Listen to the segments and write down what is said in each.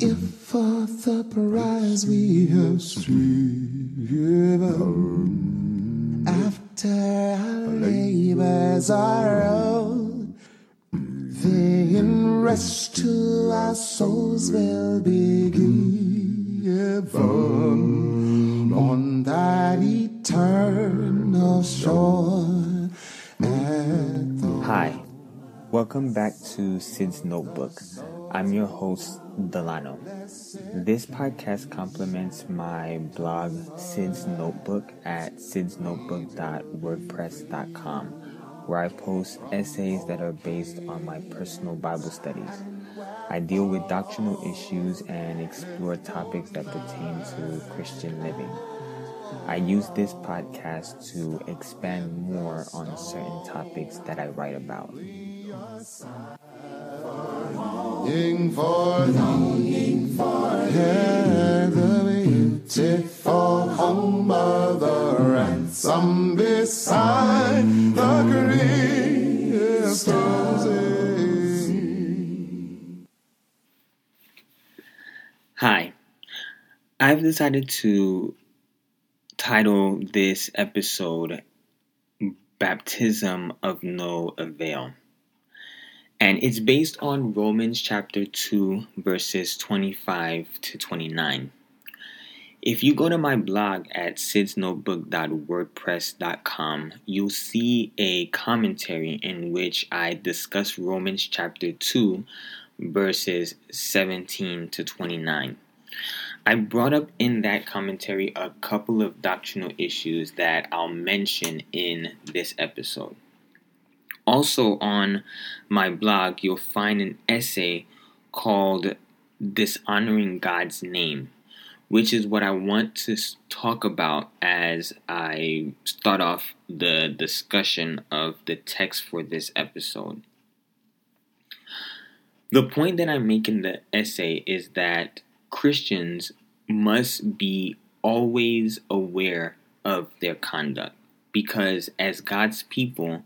If for the prize we have striven, after our labors are out, then rest to our souls will be given on that eternal shore. Hi, welcome back to Sid's Notebook. I'm your host, Delano. This podcast complements my blog, Sid's Notebook, at sidsnotebook.wordpress.com, where I post essays that are based on my personal Bible studies. I deal with doctrinal issues and explore topics that pertain to Christian living. I use this podcast to expand more on certain topics that I write about. Longing for, longing for yeah, the beautiful home of the ransom beside the crystal Hi, I've decided to title this episode Baptism of No Avail. And it's based on Romans chapter 2, verses 25 to 29. If you go to my blog at sidsnotebook.wordpress.com, you'll see a commentary in which I discuss Romans chapter 2, verses 17 to 29. I brought up in that commentary a couple of doctrinal issues that I'll mention in this episode. Also, on my blog, you'll find an essay called Dishonoring God's Name, which is what I want to talk about as I start off the discussion of the text for this episode. The point that I make in the essay is that Christians must be always aware of their conduct because, as God's people,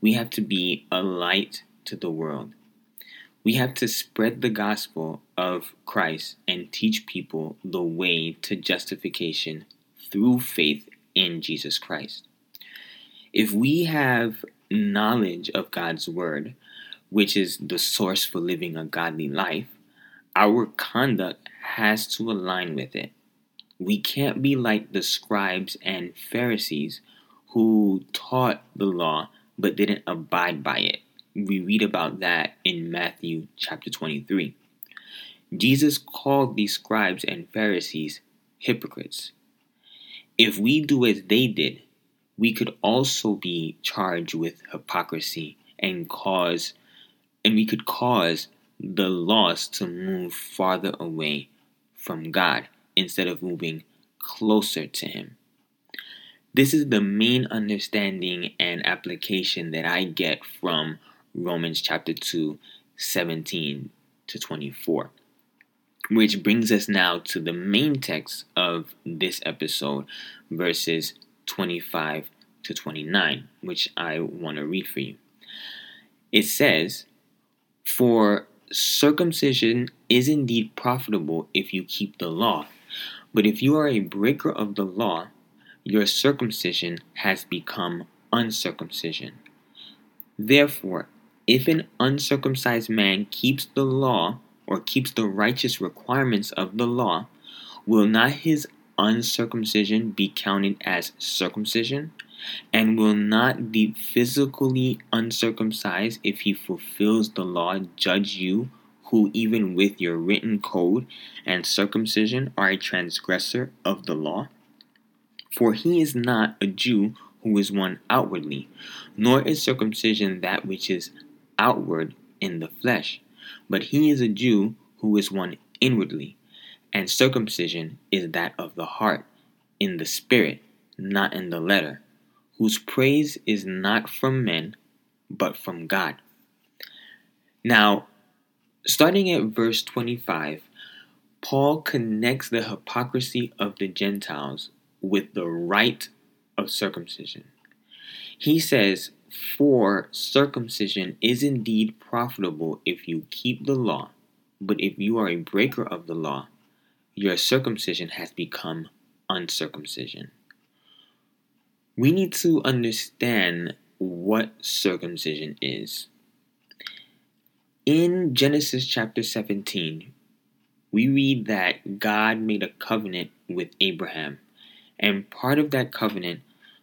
we have to be a light to the world. We have to spread the gospel of Christ and teach people the way to justification through faith in Jesus Christ. If we have knowledge of God's word, which is the source for living a godly life, our conduct has to align with it. We can't be like the scribes and Pharisees who taught the law but didn't abide by it. We read about that in Matthew chapter 23. Jesus called these scribes and Pharisees hypocrites. If we do as they did, we could also be charged with hypocrisy and cause and we could cause the lost to move farther away from God instead of moving closer to him. This is the main understanding and application that I get from Romans chapter 2, 17 to 24. Which brings us now to the main text of this episode, verses 25 to 29, which I want to read for you. It says, For circumcision is indeed profitable if you keep the law, but if you are a breaker of the law, your circumcision has become uncircumcision. Therefore, if an uncircumcised man keeps the law or keeps the righteous requirements of the law, will not his uncircumcision be counted as circumcision? And will not the physically uncircumcised, if he fulfills the law, judge you, who even with your written code and circumcision are a transgressor of the law? For he is not a Jew who is one outwardly, nor is circumcision that which is outward in the flesh, but he is a Jew who is one inwardly, and circumcision is that of the heart, in the spirit, not in the letter, whose praise is not from men, but from God. Now, starting at verse 25, Paul connects the hypocrisy of the Gentiles with the rite of circumcision. He says, For circumcision is indeed profitable if you keep the law, But if you are a breaker of the law, your circumcision has become uncircumcision. We need to understand what circumcision is. In Genesis chapter 17, we read that God made a covenant with Abraham, and part of that covenant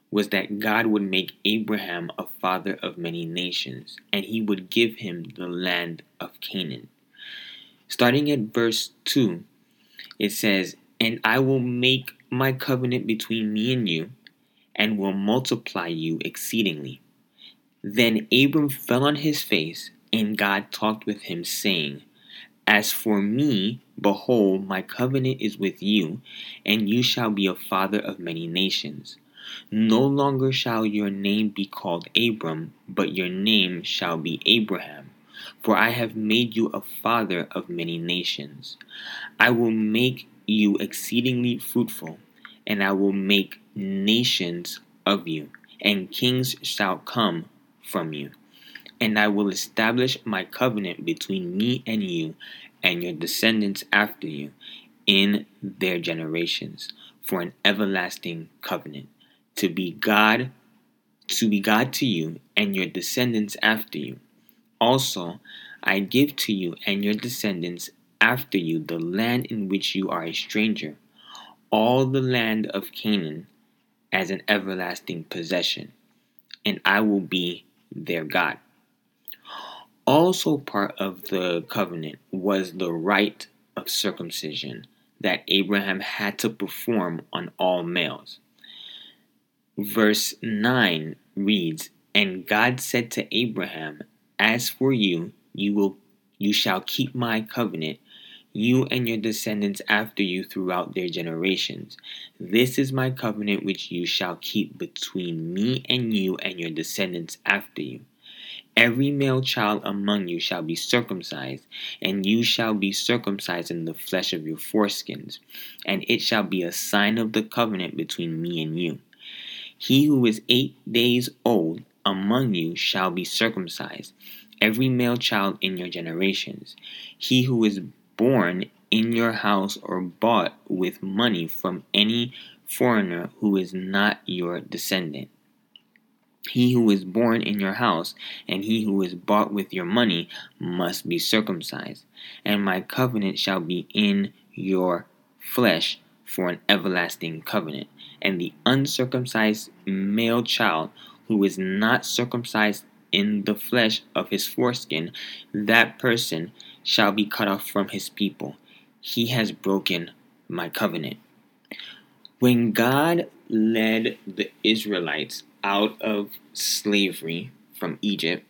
was that God would make Abraham a father of many nations, and he would give him the land of Canaan. Starting at verse 2, it says, And I will make my covenant between me and you, and will multiply you exceedingly. Then Abram fell on his face, and God talked with him, saying, As for me, behold, my covenant is with you, and you shall be a father of many nations. No longer shall your name be called Abram, but your name shall be Abraham. For I have made you a father of many nations. I will make you exceedingly fruitful, and I will make nations of you, and kings shall come from you. And I will establish my covenant between me and you and your descendants after you in their generations for an everlasting covenant to be God to be God to you and your descendants after you. Also, I give to you and your descendants after you the land in which you are a stranger, all the land of Canaan as an everlasting possession, and I will be their God. Also, part of the covenant was the rite of circumcision that Abraham had to perform on all males. Verse 9 reads, And God said to Abraham, As for you, you will you shall keep my covenant, you and your descendants after you throughout their generations. This is my covenant which you shall keep between me and you and your descendants after you. Every male child among you shall be circumcised, and you shall be circumcised in the flesh of your foreskins, and it shall be a sign of the covenant between me and you. He who is eight days old among you shall be circumcised, every male child in your generations. He who is born in your house or bought with money from any foreigner who is not your descendant. He who is born in your house and he who is bought with your money must be circumcised, and my covenant shall be in your flesh for an everlasting covenant. And the uncircumcised male child who is not circumcised in the flesh of his foreskin, that person shall be cut off from his people. He has broken my covenant. When God led the Israelites out of slavery from Egypt,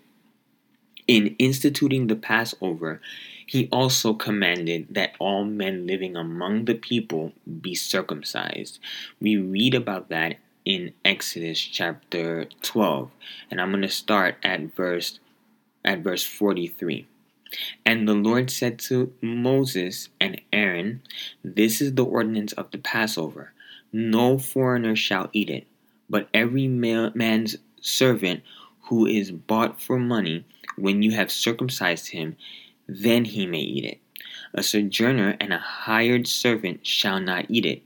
in instituting the Passover, he also commanded that all men living among the people be circumcised. We read about that in Exodus chapter 12, and I'm going to start at verse at verse 43. And the Lord said to Moses and Aaron, This is the ordinance of the Passover. No foreigner shall eat it, but every man's servant who is bought for money, when you have circumcised him, then he may eat it. A sojourner and a hired servant shall not eat it.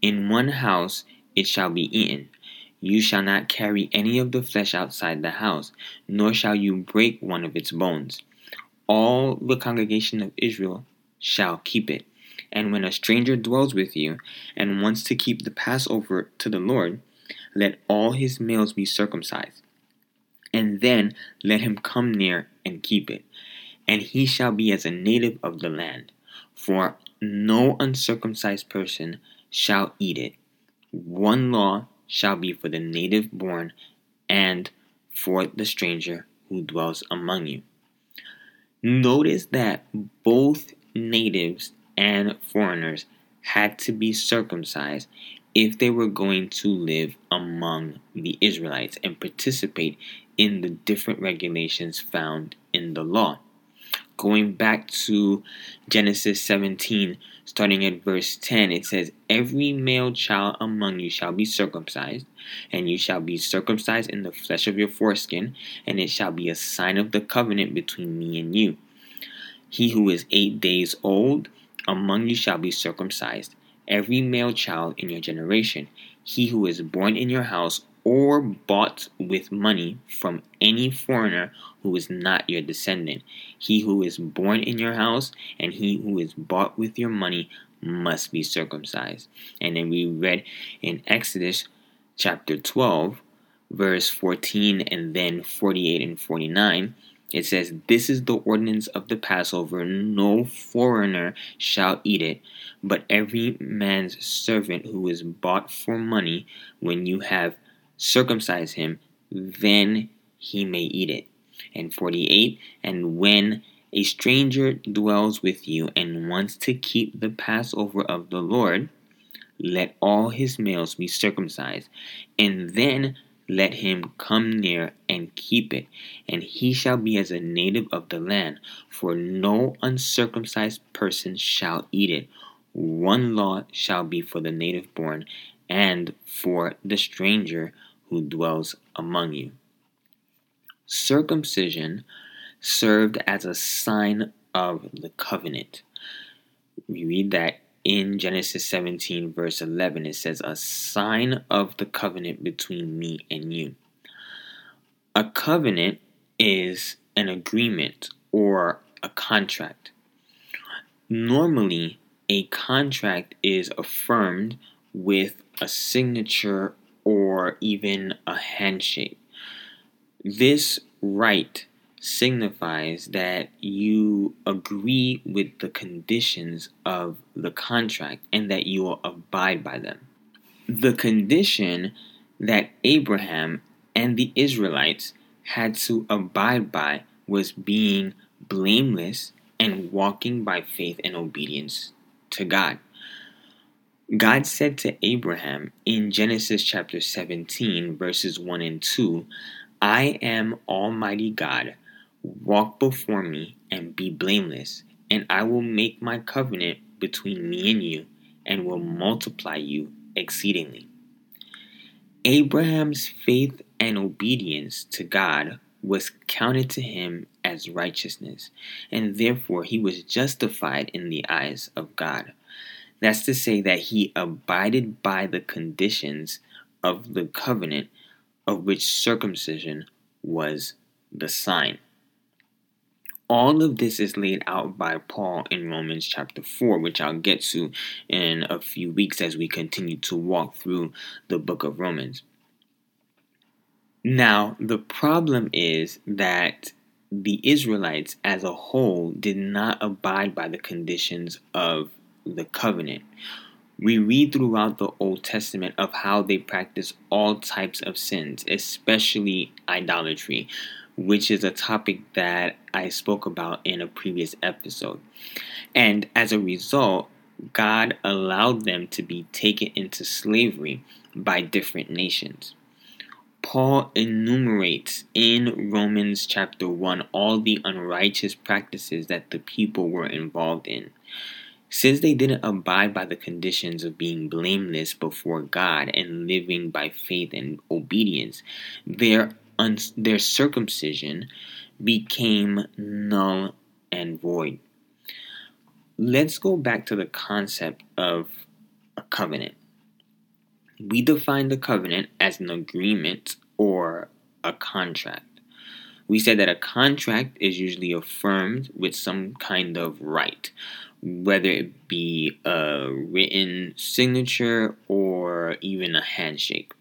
In one house it shall be eaten. You shall not carry any of the flesh outside the house, nor shall you break one of its bones. All the congregation of Israel shall keep it. And when a stranger dwells with you and wants to keep the Passover to the Lord, let all his males be circumcised. And then let him come near and keep it and he shall be as a native of the land. For no uncircumcised person shall eat it. One law shall be for the native born and for the stranger who dwells among you. Notice that both natives and foreigners had to be circumcised if they were going to live among the Israelites and participate in the different regulations found in the law going back to Genesis 17, starting at verse 10, it says, Every male child among you shall be circumcised, and you shall be circumcised in the flesh of your foreskin, and it shall be a sign of the covenant between me and you. He who is eight days old among you shall be circumcised, every male child in your generation. He who is born in your house or bought with money from any foreigner who is not your descendant. He who is born in your house and he who is bought with your money must be circumcised. And then we read in Exodus chapter 12, verse 14, and then 48 and 49. It says, This is the ordinance of the Passover. No foreigner shall eat it, but every man's servant who is bought for money, when you have circumcised him, then he may eat it. And 48, and when a stranger dwells with you and wants to keep the Passover of the Lord, let all his males be circumcised, and then let him come near and keep it, and he shall be as a native of the land, for no uncircumcised person shall eat it. One law shall be for the native born, and for the stranger who dwells among you. Circumcision served as a sign of the covenant. We read that in Genesis 17, verse 11, it says, A sign of the covenant between me and you. A covenant is an agreement or a contract. Normally, a contract is affirmed with a signature or even a handshake. This rite signifies that you agree with the conditions of the contract and that you will abide by them. The condition that Abraham and the Israelites had to abide by was being blameless and walking by faith and obedience to God. God said to Abraham in Genesis chapter 17, verses 1 and 2, I am Almighty God Walk before me and be blameless, and I will make my covenant between me and you, and will multiply you exceedingly. Abraham's faith and obedience to God was counted to him as righteousness, and therefore he was justified in the eyes of God. That's to say that he abided by the conditions of the covenant of which circumcision was the sign. All of this is laid out by Paul in Romans chapter 4, which I'll get to in a few weeks as we continue to walk through the book of Romans. Now, the problem is that the Israelites as a whole did not abide by the conditions of the covenant. We read throughout the Old Testament of how they practice all types of sins, especially idolatry which is a topic that I spoke about in a previous episode. And as a result, God allowed them to be taken into slavery by different nations. Paul enumerates in Romans chapter 1 all the unrighteous practices that the people were involved in. Since they didn't abide by the conditions of being blameless before God and living by faith and obedience, their un- their circumcision became null and void. Let's go back to the concept of a covenant. We define the covenant as an agreement or a contract. We said that a contract is usually affirmed with some kind of rite, whether it be a written signature or even a handshake.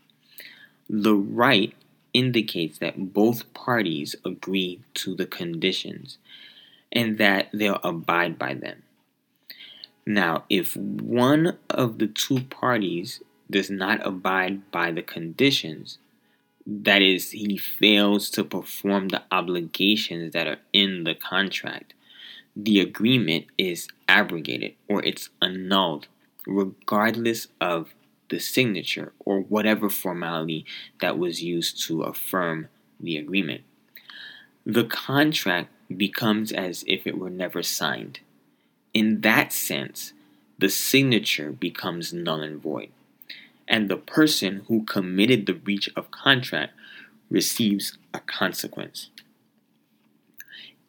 The rite indicates that both parties agree to the conditions and that they'll abide by them. Now, if one of the two parties does not abide by the conditions, that is, he fails to perform the obligations that are in the contract, the agreement is abrogated or it's annulled, regardless of the signature or whatever formality that was used to affirm the agreement. The contract becomes as if it were never signed. In that sense, the signature becomes null and void, and the person who committed the breach of contract receives a consequence.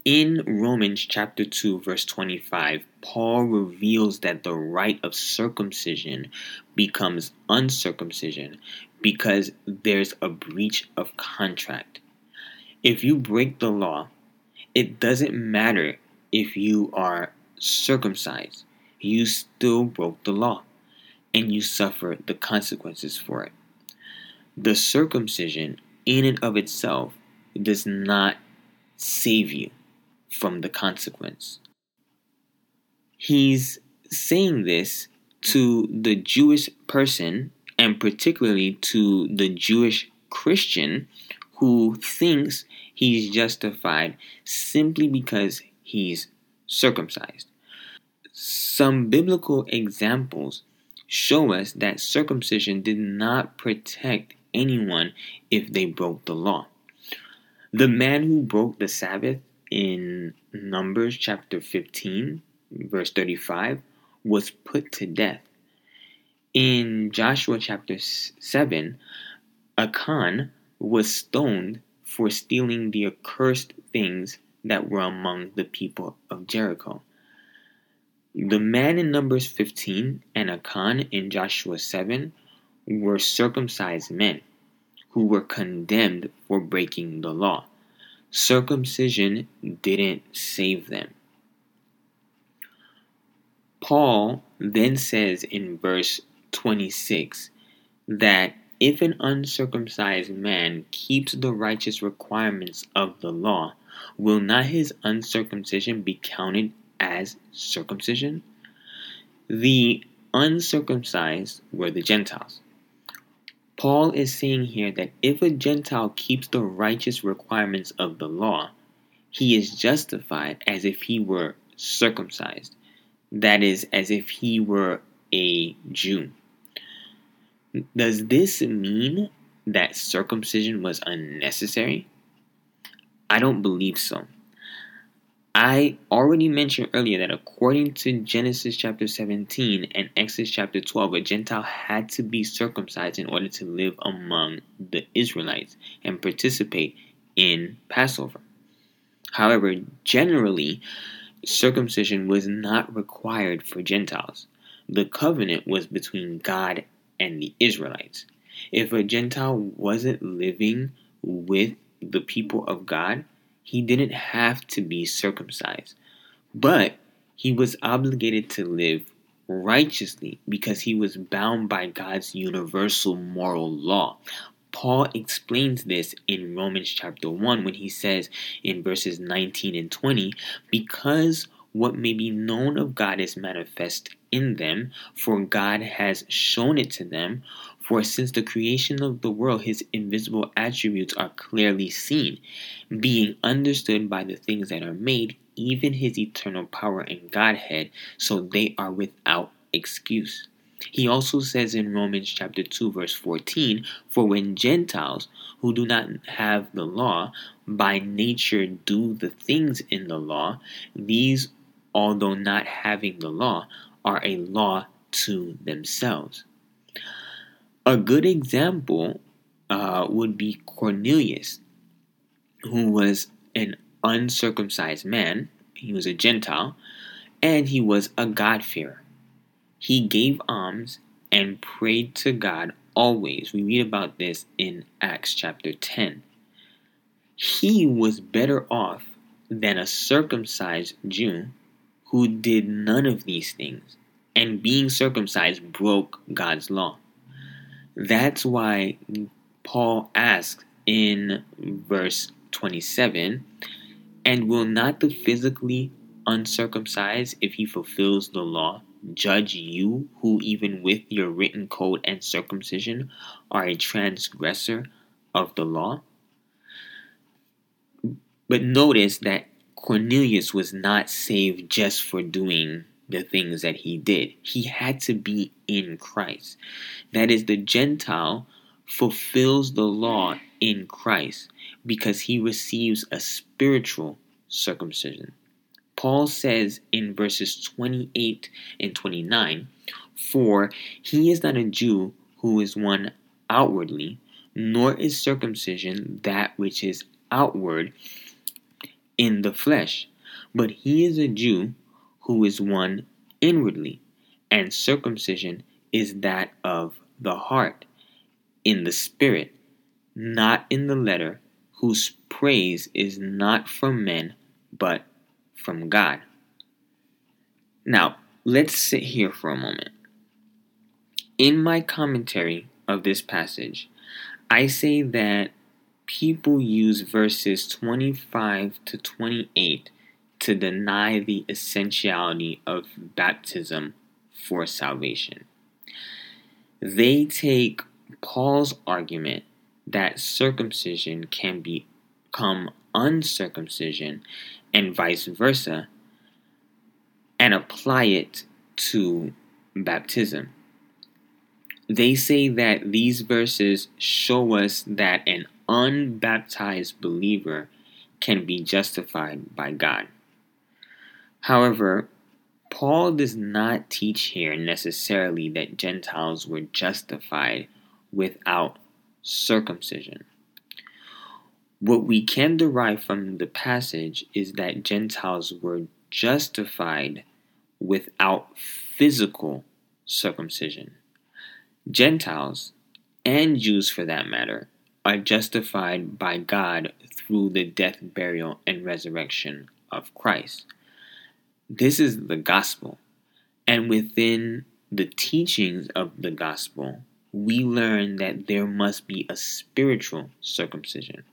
In Romans chapter 2, verse 25, Paul reveals that the rite of circumcision becomes uncircumcision because there's a breach of contract. If you break the law, it doesn't matter if you are circumcised, you still broke the law and you suffer the consequences for it. The circumcision, in and of itself, does not save you from the consequence. He's saying this to the Jewish person and particularly to the Jewish Christian who thinks he's justified simply because he's circumcised. Some biblical examples show us that circumcision did not protect anyone if they broke the law. The man who broke the Sabbath in Numbers chapter 15, verse 35, was put to death. In Joshua chapter 7, Achan was stoned for stealing the accursed things that were among the people of Jericho. The man in Numbers 15 and Achan in Joshua 7 were circumcised men who were condemned for breaking the law. Circumcision didn't save them. Paul then says in verse 26 that if an uncircumcised man keeps the righteous requirements of the law, will not his uncircumcision be counted as circumcision? The uncircumcised were the Gentiles. Paul is saying here that if a Gentile keeps the righteous requirements of the law, he is justified as if he were circumcised. That is, as if he were a Jew. Does this mean that circumcision was unnecessary? I don't believe so. I already mentioned earlier that according to Genesis chapter 17 and Exodus chapter 12, a Gentile had to be circumcised in order to live among the Israelites and participate in Passover. However, generally, circumcision was not required for Gentiles. The covenant was between God and the Israelites. If a Gentile wasn't living with the people of God, he didn't have to be circumcised, but he was obligated to live righteously because he was bound by God's universal moral law. Paul explains this in Romans chapter 1 when he says in verses 19 and 20, because what may be known of God is manifest in them, for God has shown it to them. For since the creation of the world, his invisible attributes are clearly seen, being understood by the things that are made, even his eternal power and Godhead, so they are without excuse. He also says in Romans chapter 2 verse 14, for when Gentiles who do not have the law by nature do the things in the law, these although not having the law are a law to themselves. A good example uh, would be Cornelius, who was an uncircumcised man. He was a Gentile, and he was a God-fearer. He gave alms and prayed to God always. We read about this in Acts chapter 10. He was better off than a circumcised Jew who did none of these things, and being circumcised broke God's law. That's why Paul asks in verse 27 And will not the physically uncircumcised, if he fulfills the law, judge you, who even with your written code and circumcision are a transgressor of the law? But notice that Cornelius was not saved just for doing the things that he did. He had to be in Christ. That is, the Gentile fulfills the law in Christ because he receives a spiritual circumcision. Paul says in verses 28 and 29 For he is not a Jew who is one outwardly, nor is circumcision that which is outward in the flesh, but he is a Jew who is one inwardly, and circumcision is that of the heart, in the spirit, not in the letter, whose praise is not from men, but from God. Now, let's sit here for a moment. In my commentary of this passage, I say that people use verses 25 to 28 to deny the essentiality of baptism for salvation. They take Paul's argument that circumcision can become uncircumcision and vice versa and apply it to baptism. They say that these verses show us that an unbaptized believer can be justified by God. However, Paul does not teach here necessarily that Gentiles were justified without circumcision. What we can derive from the passage is that Gentiles were justified without physical circumcision. Gentiles, and Jews for that matter, are justified by God through the death, burial, and resurrection of Christ. This is the gospel. And within the teachings of the gospel, we learn that there must be a spiritual circumcision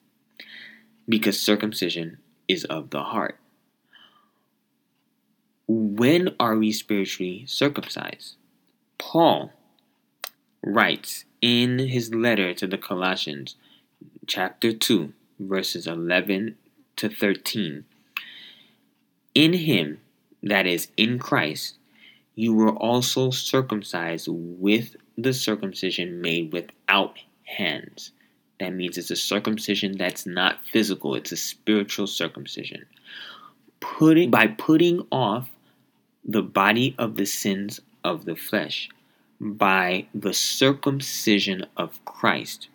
because circumcision is of the heart. When are we spiritually circumcised? Paul writes in his letter to the Colossians, chapter 2, verses 11 to 13 In him, that is, in Christ, you were also circumcised with the circumcision made without hands. That means it's a circumcision that's not physical, it's a spiritual circumcision. Putting by putting off the body of the sins of the flesh by the circumcision of Christ.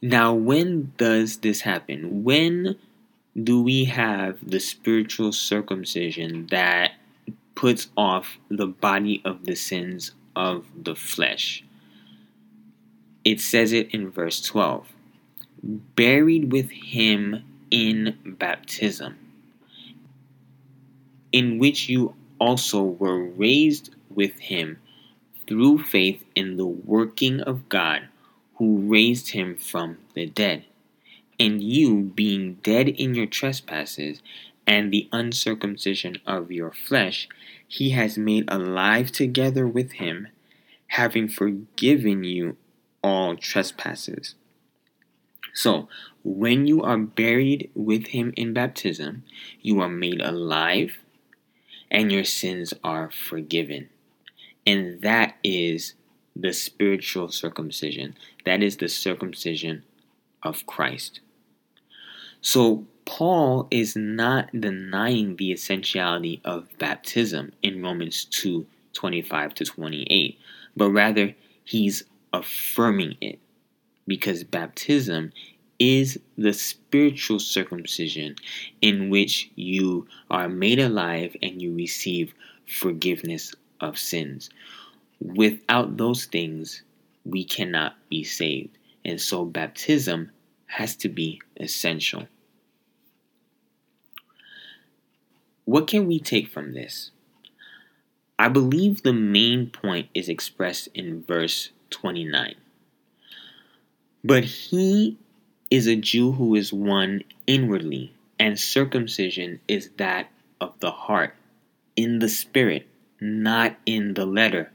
Now, when does this happen? When do we have the spiritual circumcision that puts off the body of the sins of the flesh? It says it in verse 12 buried with him in baptism, in which you also were raised with him through faith in the working of God who raised him from the dead. And you, being dead in your trespasses and the uncircumcision of your flesh, he has made alive together with him, having forgiven you all trespasses. So, when you are buried with him in baptism, you are made alive and your sins are forgiven. And that is the spiritual circumcision. That is the circumcision of Christ. So, Paul is not denying the essentiality of baptism in Romans 2 25 to 28, but rather he's affirming it because baptism is the spiritual circumcision in which you are made alive and you receive forgiveness of sins. Without those things, we cannot be saved. And so baptism has to be essential. What can we take from this? I believe the main point is expressed in verse 29. But he is a Jew who is one inwardly, and circumcision is that of the heart, in the spirit, not in the letter,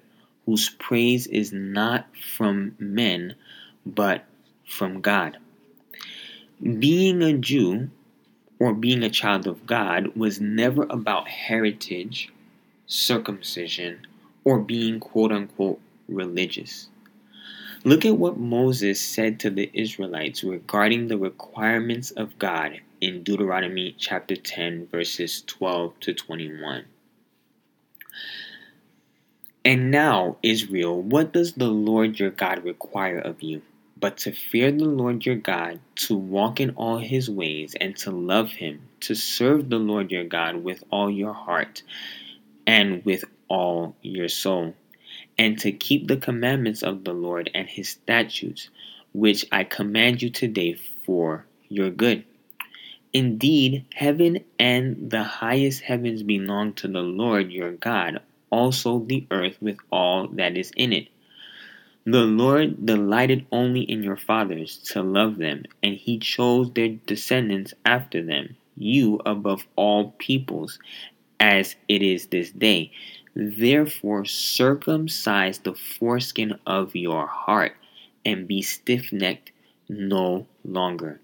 whose praise is not from men, but from God. Being a Jew or being a child of God was never about heritage, circumcision, or being quote unquote religious. Look at what Moses said to the Israelites regarding the requirements of God in Deuteronomy chapter 10, verses 12 to 21. And now, Israel, what does the Lord your God require of you? But to fear the Lord your God, to walk in all his ways, and to love him, to serve the Lord your God with all your heart and with all your soul, and to keep the commandments of the Lord and his statutes, which I command you today for your good. Indeed, heaven and the highest heavens belong to the Lord your God, also the earth with all that is in it. The Lord delighted only in your fathers to love them, and he chose their descendants after them, you above all peoples, as it is this day. Therefore, circumcise the foreskin of your heart, and be stiff necked no longer.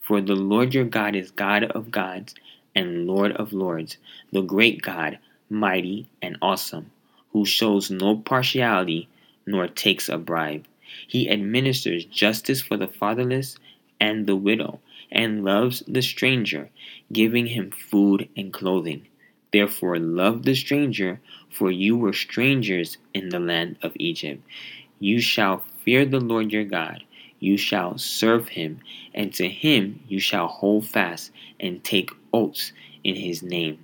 For the Lord your God is God of gods and Lord of lords, the great God, mighty and awesome, who shows no partiality nor takes a bribe. He administers justice for the fatherless and the widow, and loves the stranger, giving him food and clothing. Therefore, love the stranger, for you were strangers in the land of Egypt. You shall fear the Lord your God. You shall serve him, and to him you shall hold fast and take oaths in his name.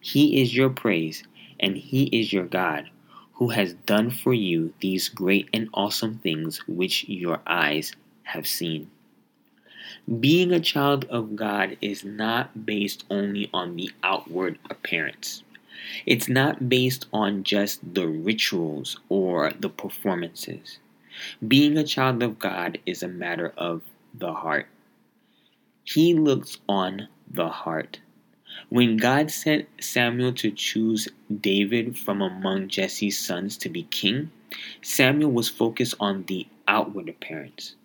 He is your praise, and he is your God who has done for you these great and awesome things which your eyes have seen. Being a child of God is not based only on the outward appearance. It's not based on just the rituals or the performances. Being a child of God is a matter of the heart. He looks on the heart. When God sent Samuel to choose David from among Jesse's sons to be king, Samuel was focused on the outward appearance.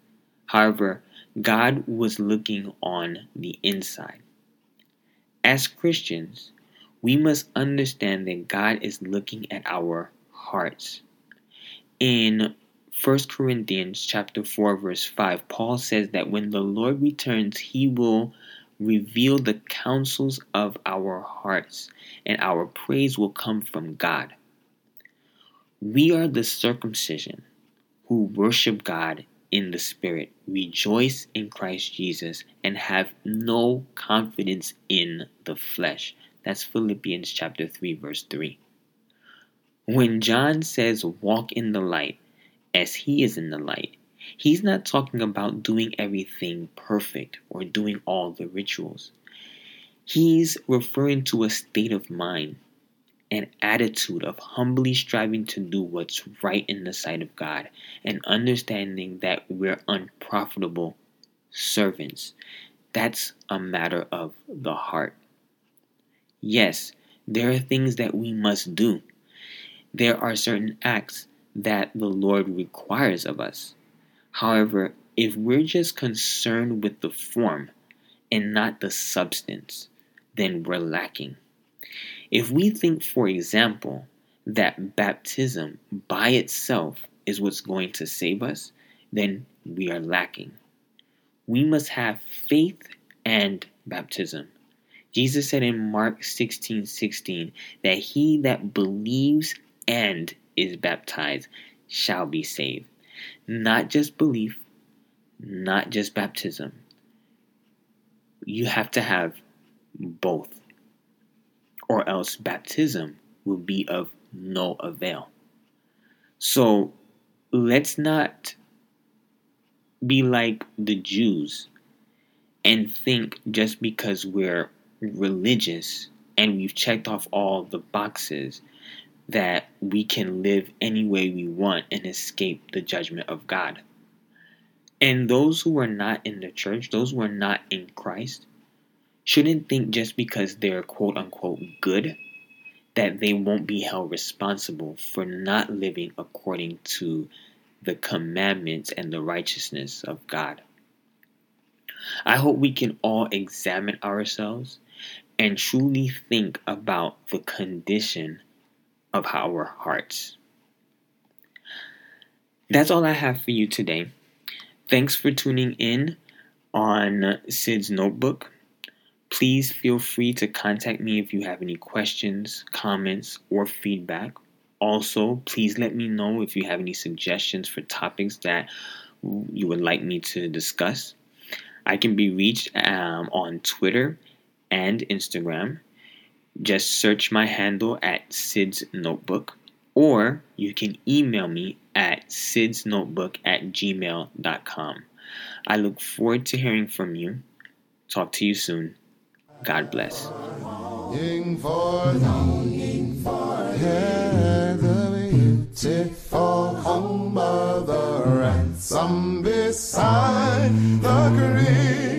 However, God was looking on the inside. As Christians, we must understand that God is looking at our hearts. In 1 Corinthians chapter 4 verse 5, Paul says that when the Lord returns, he will reveal the counsels of our hearts, and our praise will come from God. We are the circumcision who worship God in the Spirit, rejoice in Christ Jesus, and have no confidence in the flesh. That's Philippians chapter 3, verse 3. When John says, walk in the light, as he is in the light, He's not talking about doing everything perfect or doing all the rituals. He's referring to a state of mind, an attitude of humbly striving to do what's right in the sight of God and understanding that we're unprofitable servants. That's a matter of the heart. Yes, there are things that we must do. There are certain acts that the Lord requires of us. However, if we're just concerned with the form and not the substance, then we're lacking. If we think, for example, that baptism by itself is what's going to save us, then we are lacking. We must have faith and baptism. Jesus said in Mark 16 16 that he that believes and is baptized shall be saved. Not just belief, not just baptism. You have to have both, or else baptism will be of no avail. So let's not be like the Jews and think just because we're religious and we've checked off all the boxes that we can live any way we want and escape the judgment of God. And those who are not in the church, those who are not in Christ, shouldn't think just because they're quote unquote good that they won't be held responsible for not living according to the commandments and the righteousness of God. I hope we can all examine ourselves and truly think about the condition of our hearts. That's all I have for you today. Thanks for tuning in on Sid's Notebook. Please feel free to contact me if you have any questions, comments, or feedback. Also, please let me know if you have any suggestions for topics that you would like me to discuss. I can be reached um, on Twitter and Instagram. Just search my handle at Sid's Notebook, or you can email me at Sid's Notebook at gmail.com. I look forward to hearing from you. Talk to you soon. God bless. Beautiful home of the ransom beside the grave.